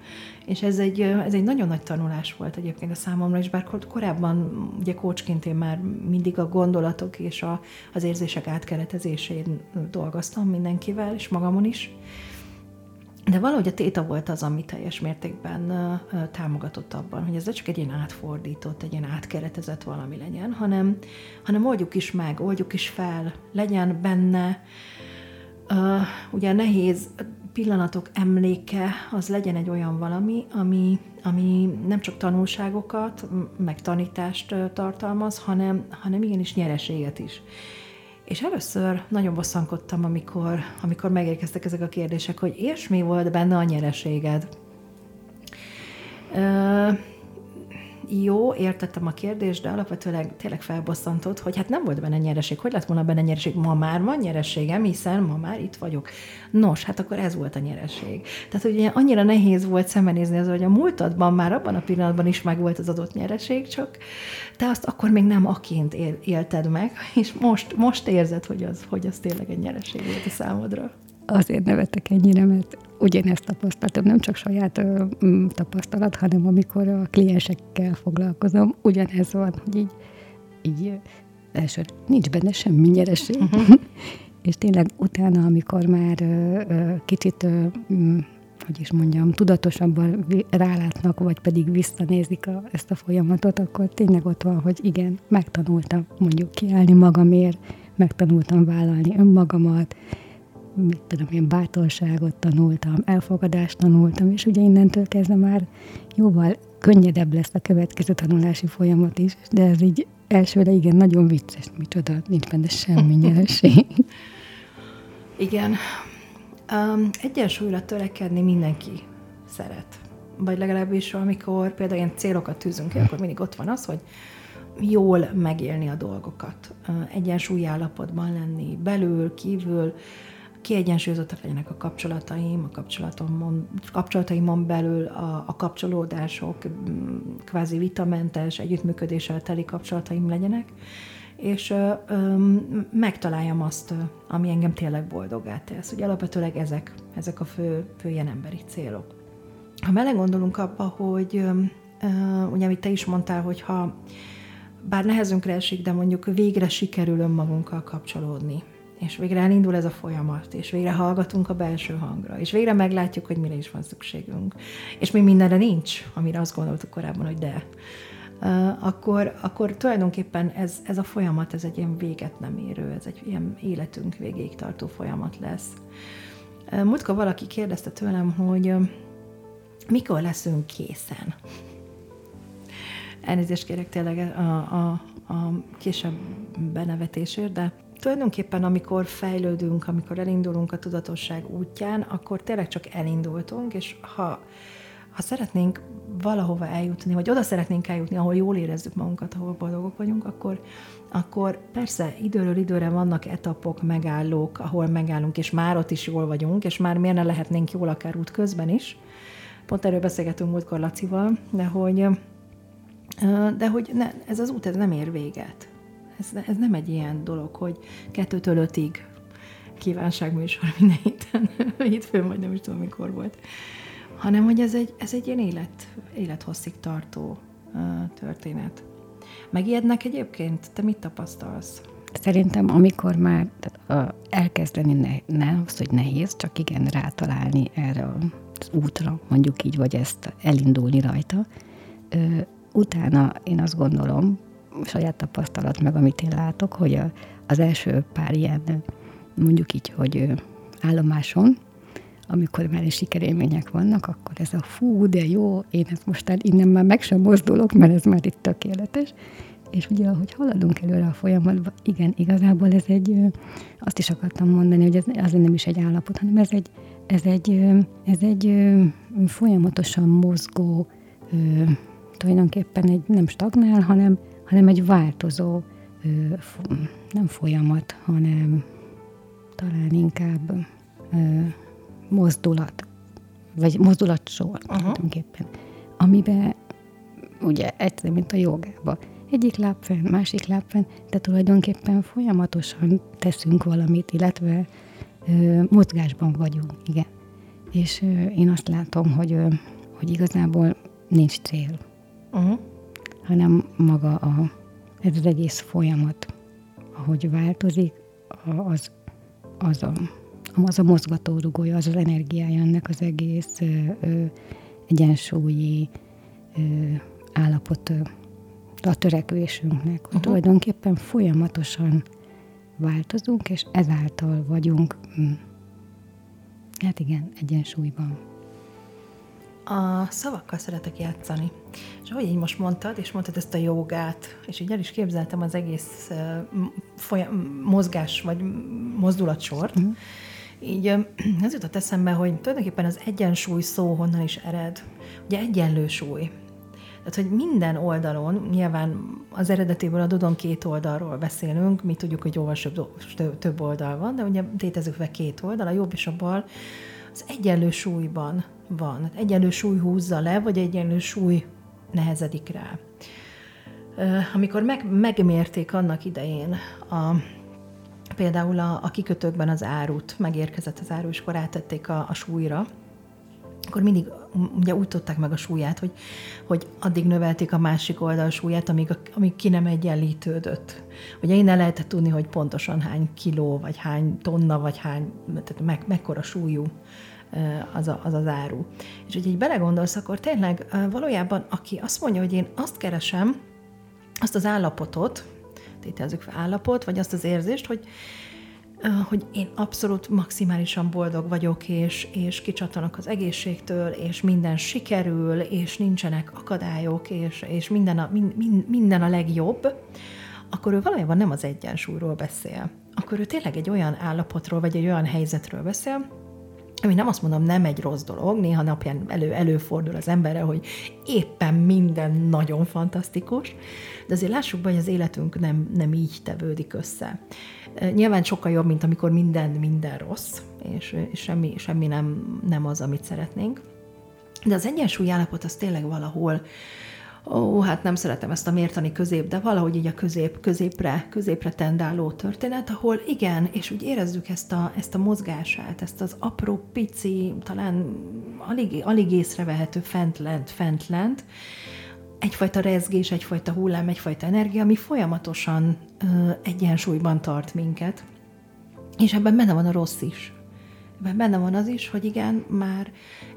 És ez egy, ez egy nagyon nagy tanulás volt egyébként a számomra, és bár korábban ugye kócsként én már mindig a gondolatok és a, az érzések átkeretezésén dolgoztam mindenkivel, és magamon is, de valahogy a téta volt az, ami teljes mértékben támogatott abban, hogy ez ne csak egy ilyen átfordított, egy ilyen átkeretezett valami legyen, hanem, hanem oldjuk is meg, oldjuk is fel, legyen benne uh, ugye nehéz pillanatok emléke, az legyen egy olyan valami, ami, ami nem csak tanulságokat, meg tanítást tartalmaz, hanem, hanem igenis nyereséget is. És először nagyon bosszankodtam, amikor, amikor megérkeztek ezek a kérdések, hogy és mi volt benne a nyereséged? Jó, értettem a kérdést, de alapvetően tényleg felbosszantott, hogy hát nem volt benne nyereség. Hogy lett volna benne nyereség? Ma már van nyereségem, hiszen ma már itt vagyok. Nos, hát akkor ez volt a nyereség. Tehát, hogy ugye annyira nehéz volt szembenézni az, hogy a múltadban már abban a pillanatban is meg volt az adott nyereség, csak te azt akkor még nem aként élted meg, és most, most érzed, hogy az, hogy az tényleg egy nyereség volt a számodra azért nevettek ennyire, mert ugyanezt tapasztaltam, nem csak saját ö, tapasztalat, hanem amikor a kliensekkel foglalkozom, ugyanez van, hogy így, így első, nincs benne semmi nyereség. Uh-huh. és tényleg utána, amikor már ö, ö, kicsit, ö, hogy is mondjam, tudatosabban rálátnak, vagy pedig visszanézik a, ezt a folyamatot, akkor tényleg ott van, hogy igen, megtanultam mondjuk kiállni magamért, megtanultam vállalni önmagamat, mit tudom én, bátorságot tanultam, elfogadást tanultam, és ugye innentől kezdve már jóval könnyedebb lesz a következő tanulási folyamat is, de ez így elsőre igen, nagyon vicces, micsoda, nincs benne semmi nyereség. Igen. Um, egyensúlyra törekedni mindenki szeret. Vagy legalábbis, amikor például ilyen célokat tűzünk ki, akkor mindig ott van az, hogy jól megélni a dolgokat, egyensúly állapotban lenni, belül, kívül, kiegyensúlyozottak legyenek a kapcsolataim, a kapcsolatomon, kapcsolataimon belül a, a kapcsolódások, kvázi vitamentes, együttműködéssel teli kapcsolataim legyenek, és ö, ö, megtaláljam azt, ami engem tényleg boldogá tesz. Ugye alapvetőleg ezek, ezek a fő, fő ilyen emberi célok. Ha belegondolunk abba, hogy ö, ugye, amit te is mondtál, hogy ha bár nehezünkre esik, de mondjuk végre sikerül önmagunkkal kapcsolódni, és végre elindul ez a folyamat, és végre hallgatunk a belső hangra, és végre meglátjuk, hogy mire is van szükségünk. És még mindenre nincs, amire azt gondoltuk korábban, hogy de. Akkor, akkor tulajdonképpen ez, ez a folyamat, ez egy ilyen véget nem érő, ez egy ilyen életünk végéig tartó folyamat lesz. Múltkor valaki kérdezte tőlem, hogy mikor leszünk készen. Elnézést kérek tényleg a, a, a később benevetésért, de tulajdonképpen amikor fejlődünk, amikor elindulunk a tudatosság útján, akkor tényleg csak elindultunk, és ha, ha szeretnénk valahova eljutni, vagy oda szeretnénk eljutni, ahol jól érezzük magunkat, ahol boldogok vagyunk, akkor, akkor persze időről időre vannak etapok, megállók, ahol megállunk, és már ott is jól vagyunk, és már miért ne lehetnénk jól akár út közben is. Pont erről beszélgetünk múltkor Lacival, de hogy, de hogy ne, ez az út ez nem ér véget. Ez, ez nem egy ilyen dolog, hogy kettőtől ötig kívánságműsor minden héten, hétfőn, vagy nem is tudom, mikor volt hanem hogy ez egy, ez egy ilyen élet, élethosszig tartó uh, történet. Megijednek egyébként? Te mit tapasztalsz? Szerintem, amikor már elkezdeni ne, nem az, hogy nehéz, csak igen, rátalálni erre az útra, mondjuk így, vagy ezt elindulni rajta, uh, utána én azt gondolom, saját tapasztalat meg, amit én látok, hogy a, az első pár ilyen, mondjuk így, hogy állomáson, amikor már sikerélmények vannak, akkor ez a fú, de jó, én ezt most innen már meg sem mozdulok, mert ez már itt tökéletes. És ugye, ahogy haladunk előre a folyamatban, igen, igazából ez egy, azt is akartam mondani, hogy ez azért nem is egy állapot, hanem ez egy, ez egy, ez egy folyamatosan mozgó, tulajdonképpen egy nem stagnál, hanem, hanem egy változó, nem folyamat, hanem talán inkább mozdulat, vagy mozdulatsor uh-huh. tulajdonképpen, amiben ugye egyszer, mint a jogában, egyik láb fenn, másik láb fenn, de tulajdonképpen folyamatosan teszünk valamit, illetve ö, mozgásban vagyunk, igen. És ö, én azt látom, hogy, ö, hogy igazából nincs cél, uh-huh. Hanem maga a, ez az egész folyamat, ahogy változik, az, az a az a mozgatórugója, az az energiája ennek az egész ö, ö, egyensúlyi ö, állapot a törekvésünknek. Uh-huh. Tulajdonképpen folyamatosan változunk, és ezáltal vagyunk, hm, hát igen, egyensúlyban. A szavakkal szeretek játszani. És ahogy így most mondtad, és mondtad ezt a jogát, és így el is képzeltem az egész folyam, mozgás vagy mozdulatsort, uh-huh így ez jutott eszembe, hogy tulajdonképpen az egyensúly szó honnan is ered. Ugye egyenlő súly. Tehát, hogy minden oldalon, nyilván az eredetéből adódon két oldalról beszélünk, mi tudjuk, hogy jóval több, több oldal van, de ugye tétezünk fel két oldal, a jobb és a bal, az egyenlő súlyban van. Egyenlő súly húzza le, vagy egyenlő súly nehezedik rá. Amikor meg, megmérték annak idején a például a, a kikötőkben az árut, megérkezett az áru, és akkor átették a, a súlyra, akkor mindig ugye úgy tudták meg a súlyát, hogy, hogy addig növelték a másik oldal súlyát, amíg, amíg ki nem egyenlítődött. Ugye innen lehetett tudni, hogy pontosan hány kiló, vagy hány tonna, vagy hány, tehát meg, mekkora súlyú az, a, az az áru. És hogy így belegondolsz, akkor tényleg valójában, aki azt mondja, hogy én azt keresem, azt az állapotot, tételezzük fel állapot, vagy azt az érzést, hogy hogy én abszolút maximálisan boldog vagyok, és, és kicsatanak az egészségtől, és minden sikerül, és nincsenek akadályok, és, és minden, a, mind, minden a legjobb, akkor ő valójában nem az egyensúlyról beszél. Akkor ő tényleg egy olyan állapotról, vagy egy olyan helyzetről beszél, ami nem azt mondom, nem egy rossz dolog, néha napján elő, előfordul az emberre, hogy éppen minden nagyon fantasztikus, de azért lássuk be, hogy az életünk nem, nem így tevődik össze. Nyilván sokkal jobb, mint amikor minden, minden rossz, és, és semmi, semmi nem, nem az, amit szeretnénk. De az egyensúly állapot az tényleg valahol ó, hát nem szeretem ezt a mértani közép, de valahogy így a közép, középre, középre tendáló történet, ahol igen, és úgy érezzük ezt a, ezt a mozgását, ezt az apró, pici, talán alig, alig észrevehető fent-lent, fent-lent, egyfajta rezgés, egyfajta hullám, egyfajta energia, ami folyamatosan ö, egyensúlyban tart minket. És ebben benne van a rossz is. Ebben benne van az is, hogy igen, már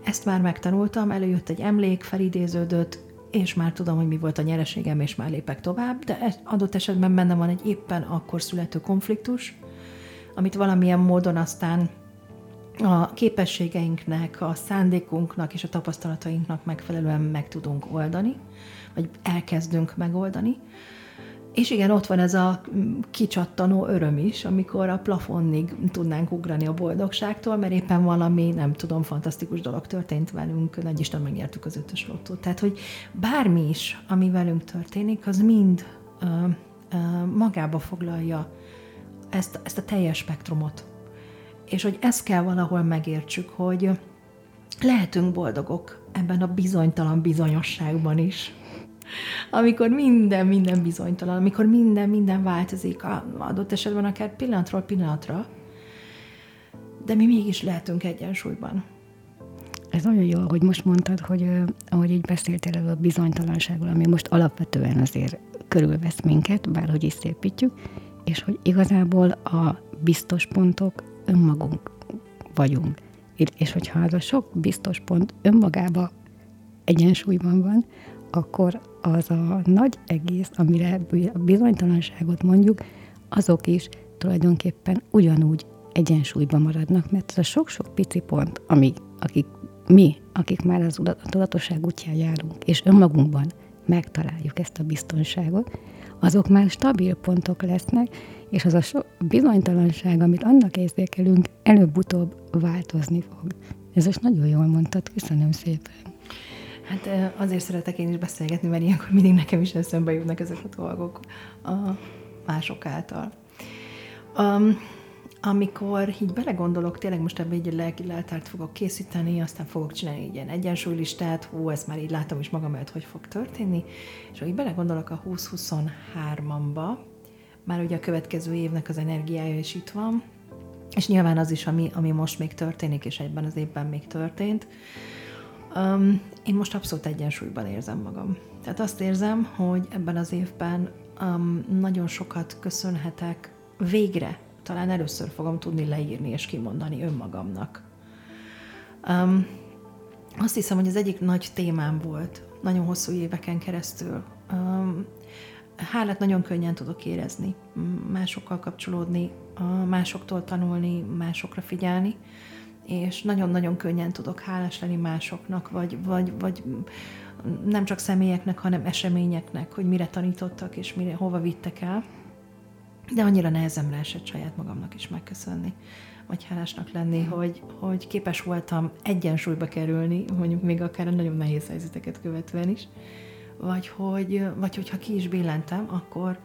ezt már megtanultam, előjött egy emlék, felidéződött, és már tudom, hogy mi volt a nyereségem, és már lépek tovább, de adott esetben benne van egy éppen akkor születő konfliktus, amit valamilyen módon aztán a képességeinknek, a szándékunknak és a tapasztalatainknak megfelelően meg tudunk oldani, vagy elkezdünk megoldani. És igen, ott van ez a kicsattanó öröm is, amikor a plafonnig tudnánk ugrani a boldogságtól, mert éppen valami, nem tudom, fantasztikus dolog történt velünk, nagy Isten megnyertük az ötös lottót. Tehát, hogy bármi is, ami velünk történik, az mind ö, ö, magába foglalja ezt, ezt a teljes spektrumot. És hogy ezt kell valahol megértsük, hogy lehetünk boldogok ebben a bizonytalan bizonyosságban is amikor minden, minden bizonytalan, amikor minden, minden változik, adott esetben akár pillanatról pillanatra, de mi mégis lehetünk egyensúlyban. Ez nagyon jó, hogy most mondtad, hogy ahogy így beszéltél a bizonytalanságról, ami most alapvetően azért körülvesz minket, bárhogy is szépítjük, és hogy igazából a biztos pontok önmagunk vagyunk. És hogyha az a sok biztos pont önmagába egyensúlyban van, akkor az a nagy egész, amire a bizonytalanságot mondjuk, azok is tulajdonképpen ugyanúgy egyensúlyban maradnak, mert ez a sok-sok pici pont, ami, akik mi, akik már az a tudatosság útján járunk, és önmagunkban megtaláljuk ezt a biztonságot, azok már stabil pontok lesznek, és az a sok bizonytalanság, amit annak érzékelünk, előbb-utóbb változni fog. Ez is nagyon jól mondtad, köszönöm szépen. Hát azért szeretek én is beszélgetni, mert ilyenkor mindig nekem is eszembe jutnak ezek a dolgok a mások által. Um, amikor így belegondolok, tényleg most ebbe egy lelki leltárt fogok készíteni, aztán fogok csinálni egy ilyen egyensúlylistát, hú, ezt már így látom is magam előtt, hogy fog történni, és ahogy belegondolok a 2023-amba, már ugye a következő évnek az energiája is itt van, és nyilván az is, ami, ami most még történik, és egyben az évben még történt, Um, én most abszolút egyensúlyban érzem magam. Tehát azt érzem, hogy ebben az évben um, nagyon sokat köszönhetek végre, talán először fogom tudni leírni és kimondani önmagamnak. Um, azt hiszem, hogy az egyik nagy témám volt nagyon hosszú éveken keresztül. Um, hálát nagyon könnyen tudok érezni, másokkal kapcsolódni, másoktól tanulni, másokra figyelni és nagyon-nagyon könnyen tudok hálás lenni másoknak, vagy, vagy, vagy nem csak személyeknek, hanem eseményeknek, hogy mire tanítottak, és mire, hova vittek el. De annyira nehezemre esett saját magamnak is megköszönni, vagy hálásnak lenni, hogy, hogy képes voltam egyensúlyba kerülni, mondjuk még akár a nagyon nehéz helyzeteket követően is, vagy hogy, vagy hogyha ki is billentem, akkor,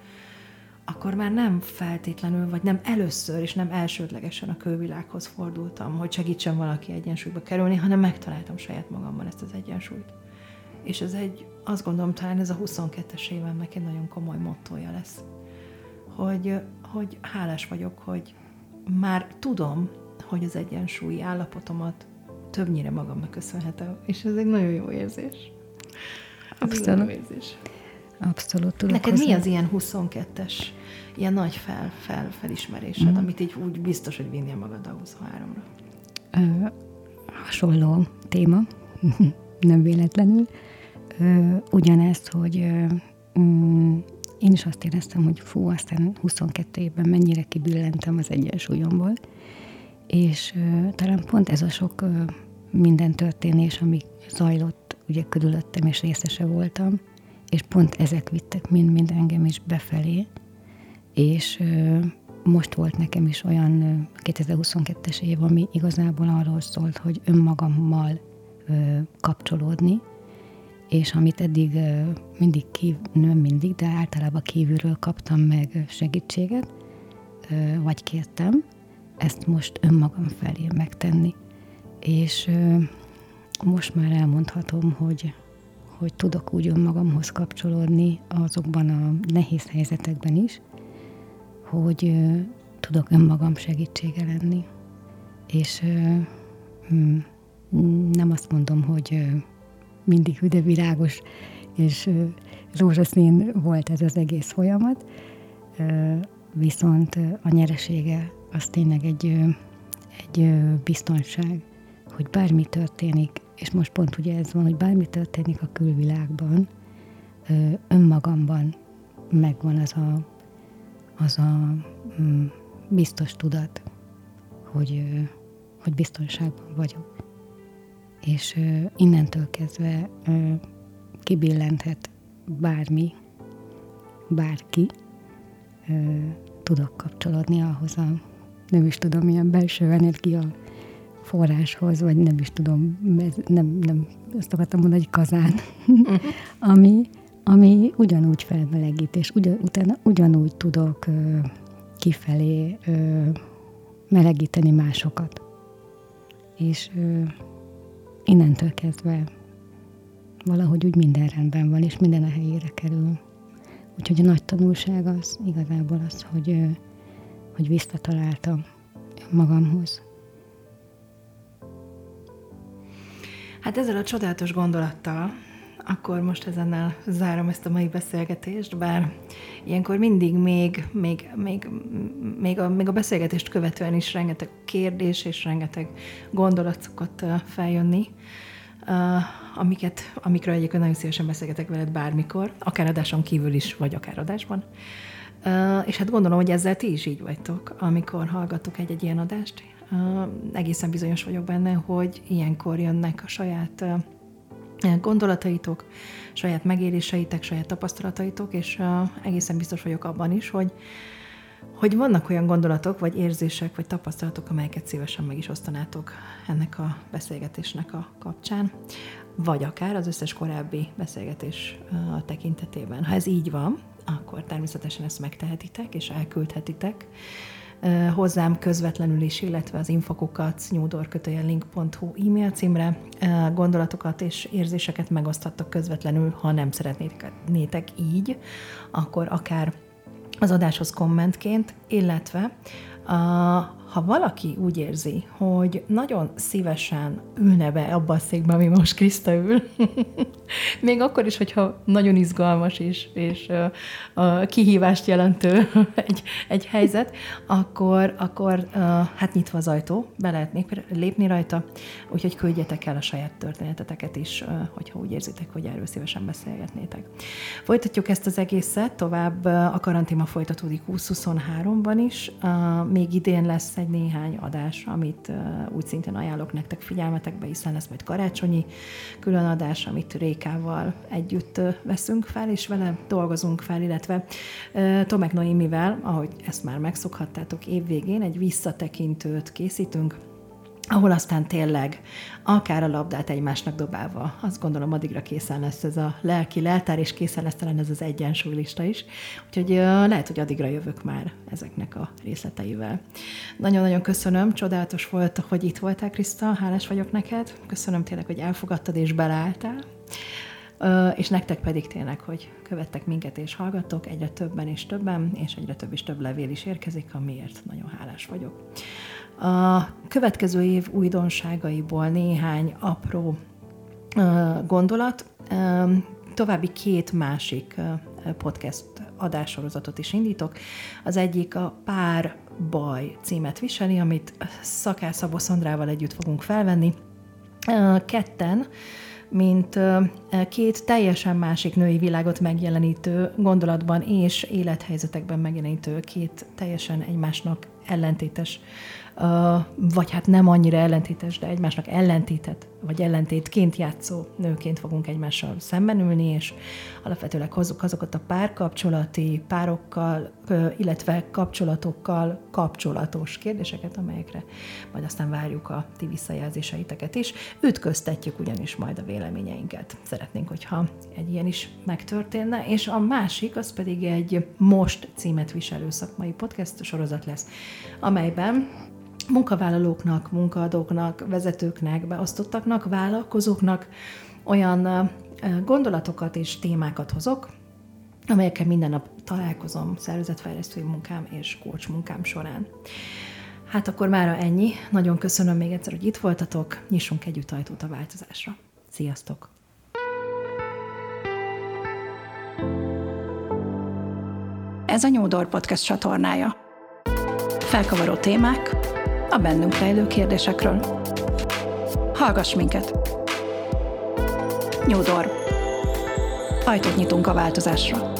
akkor már nem feltétlenül, vagy nem először, és nem elsődlegesen a külvilághoz fordultam, hogy segítsen valaki egyensúlyba kerülni, hanem megtaláltam saját magamban ezt az egyensúlyt. És ez egy, azt gondolom, talán ez a 22-es évemnek egy nagyon komoly mottoja lesz. Hogy, hogy hálás vagyok, hogy már tudom, hogy az egyensúlyi állapotomat többnyire magamnak köszönhetem, és ez egy nagyon jó érzés. Abszolút. Jó érzés. Abszolút tudok Neked hozzá. mi az ilyen 22-es, ilyen nagy fel, fel, felismerésed, mm. amit így úgy biztos, hogy vinnél magad a 23-ra? Ö, hasonló téma, nem véletlenül. Ö, ugyanezt, hogy ö, mm, én is azt éreztem, hogy fú, aztán 22 évben mennyire kibillentem az egyensúlyomból, és ö, talán pont ez a sok ö, minden történés, ami zajlott ugye körülöttem, és részese voltam, és pont ezek vittek mind-mind engem is befelé, és most volt nekem is olyan 2022-es év, ami igazából arról szólt, hogy önmagammal kapcsolódni, és amit eddig mindig kív, nem mindig, de általában kívülről kaptam meg segítséget, vagy kértem, ezt most önmagam felé megtenni. És most már elmondhatom, hogy hogy tudok úgy önmagamhoz kapcsolódni azokban a nehéz helyzetekben is, hogy tudok önmagam segítsége lenni. És hm, nem azt mondom, hogy mindig hüde virágos és rózsaszín volt ez az egész folyamat, viszont a nyeresége az tényleg egy, egy biztonság, hogy bármi történik, és most pont ugye ez van, hogy bármi történik a külvilágban, önmagamban megvan az a, az a mm, biztos tudat, hogy, hogy biztonságban vagyok. És innentől kezdve kibillenthet bármi, bárki, tudok kapcsolódni ahhoz a, nem is tudom, milyen belső energia forráshoz, vagy nem is tudom, nem, nem azt akartam mondani, hogy kazán, ami, ami ugyanúgy felmelegít, és ugyan, utána ugyanúgy tudok ö, kifelé ö, melegíteni másokat. És ö, innentől kezdve valahogy úgy minden rendben van, és minden a helyére kerül. Úgyhogy a nagy tanulság az igazából az, hogy, hogy visszataláltam magamhoz. Hát ezzel a csodálatos gondolattal akkor most ezennel zárom ezt a mai beszélgetést, bár ilyenkor mindig még, még, még, még, a, még a beszélgetést követően is rengeteg kérdés és rengeteg gondolat szokott feljönni, amiket, amikről egyébként nagyon szívesen beszélgetek veled bármikor, akár adáson kívül is, vagy akár adásban. És hát gondolom, hogy ezzel ti is így vagytok, amikor hallgatok egy-egy ilyen adást. Egészen bizonyos vagyok benne, hogy ilyenkor jönnek a saját gondolataitok, saját megéléseitek, saját tapasztalataitok, és egészen biztos vagyok abban is, hogy, hogy vannak olyan gondolatok, vagy érzések, vagy tapasztalatok, amelyeket szívesen meg is osztanátok ennek a beszélgetésnek a kapcsán, vagy akár az összes korábbi beszélgetés tekintetében. Ha ez így van, akkor természetesen ezt megtehetitek, és elküldhetitek hozzám közvetlenül is, illetve az infokukat nyúdorkötőjelink.hu e-mail címre gondolatokat és érzéseket megoszthattok közvetlenül, ha nem szeretnétek így, akkor akár az adáshoz kommentként, illetve a, ha valaki úgy érzi, hogy nagyon szívesen ülne be abba a székbe, ami most Kriszta ül, még akkor is, hogyha nagyon izgalmas és, és uh, kihívást jelentő egy, egy helyzet, akkor, akkor uh, hát nyitva az ajtó, be lehet lépni rajta, úgyhogy küldjetek el a saját történeteteket is, uh, hogyha úgy érzitek, hogy erről szívesen beszélgetnétek. Folytatjuk ezt az egészet, tovább a karantéma folytatódik 2023-ban is, uh, még idén lesz egy néhány adás, amit úgy szintén ajánlok nektek figyelmetekbe, hiszen lesz majd karácsonyi külön adás, amit Rékával együtt veszünk fel, és vele dolgozunk fel, illetve Tomek Noémivel, ahogy ezt már megszokhattátok évvégén, egy visszatekintőt készítünk, ahol aztán tényleg akár a labdát egymásnak dobálva, azt gondolom addigra készen lesz ez a lelki leltár, és készen lesz talán ez az egyensúlylista is. Úgyhogy lehet, hogy addigra jövök már ezeknek a részleteivel. Nagyon-nagyon köszönöm, csodálatos volt, hogy itt voltál, Kriszta, hálás vagyok neked. Köszönöm tényleg, hogy elfogadtad és beleálltál. És nektek pedig tényleg, hogy követtek minket és hallgattok, egyre többen és többen, és egyre több és több levél is érkezik, amiért nagyon hálás vagyok. A következő év újdonságaiból néhány apró gondolat. További két másik podcast adássorozatot is indítok. Az egyik a Pár baj címet viseli, amit Szakász Szabó Szandrával együtt fogunk felvenni. Ketten mint két teljesen másik női világot megjelenítő gondolatban és élethelyzetekben megjelenítő két teljesen egymásnak ellentétes vagy hát nem annyira ellentétes, de egymásnak ellentétet, vagy ellentétként játszó nőként fogunk egymással szemben ülni, és alapvetőleg hozzuk azokat a párkapcsolati, párokkal, illetve kapcsolatokkal kapcsolatos kérdéseket, amelyekre majd aztán várjuk a ti visszajelzéseiteket is. Ütköztetjük ugyanis majd a véleményeinket. Szeretnénk, hogyha egy ilyen is megtörténne, és a másik, az pedig egy most címet viselő szakmai podcast sorozat lesz, amelyben munkavállalóknak, munkaadóknak, vezetőknek, beosztottaknak, vállalkozóknak olyan gondolatokat és témákat hozok, amelyekkel minden nap találkozom szervezetfejlesztői munkám és coach munkám során. Hát akkor mára ennyi. Nagyon köszönöm még egyszer, hogy itt voltatok. Nyissunk együtt ajtót a változásra. Sziasztok! Ez a Nyúdor Podcast csatornája. Felkavaró témák, a bennünk rejlő kérdésekről. Hallgass minket! Nyúdor. Ajtót nyitunk a változásra.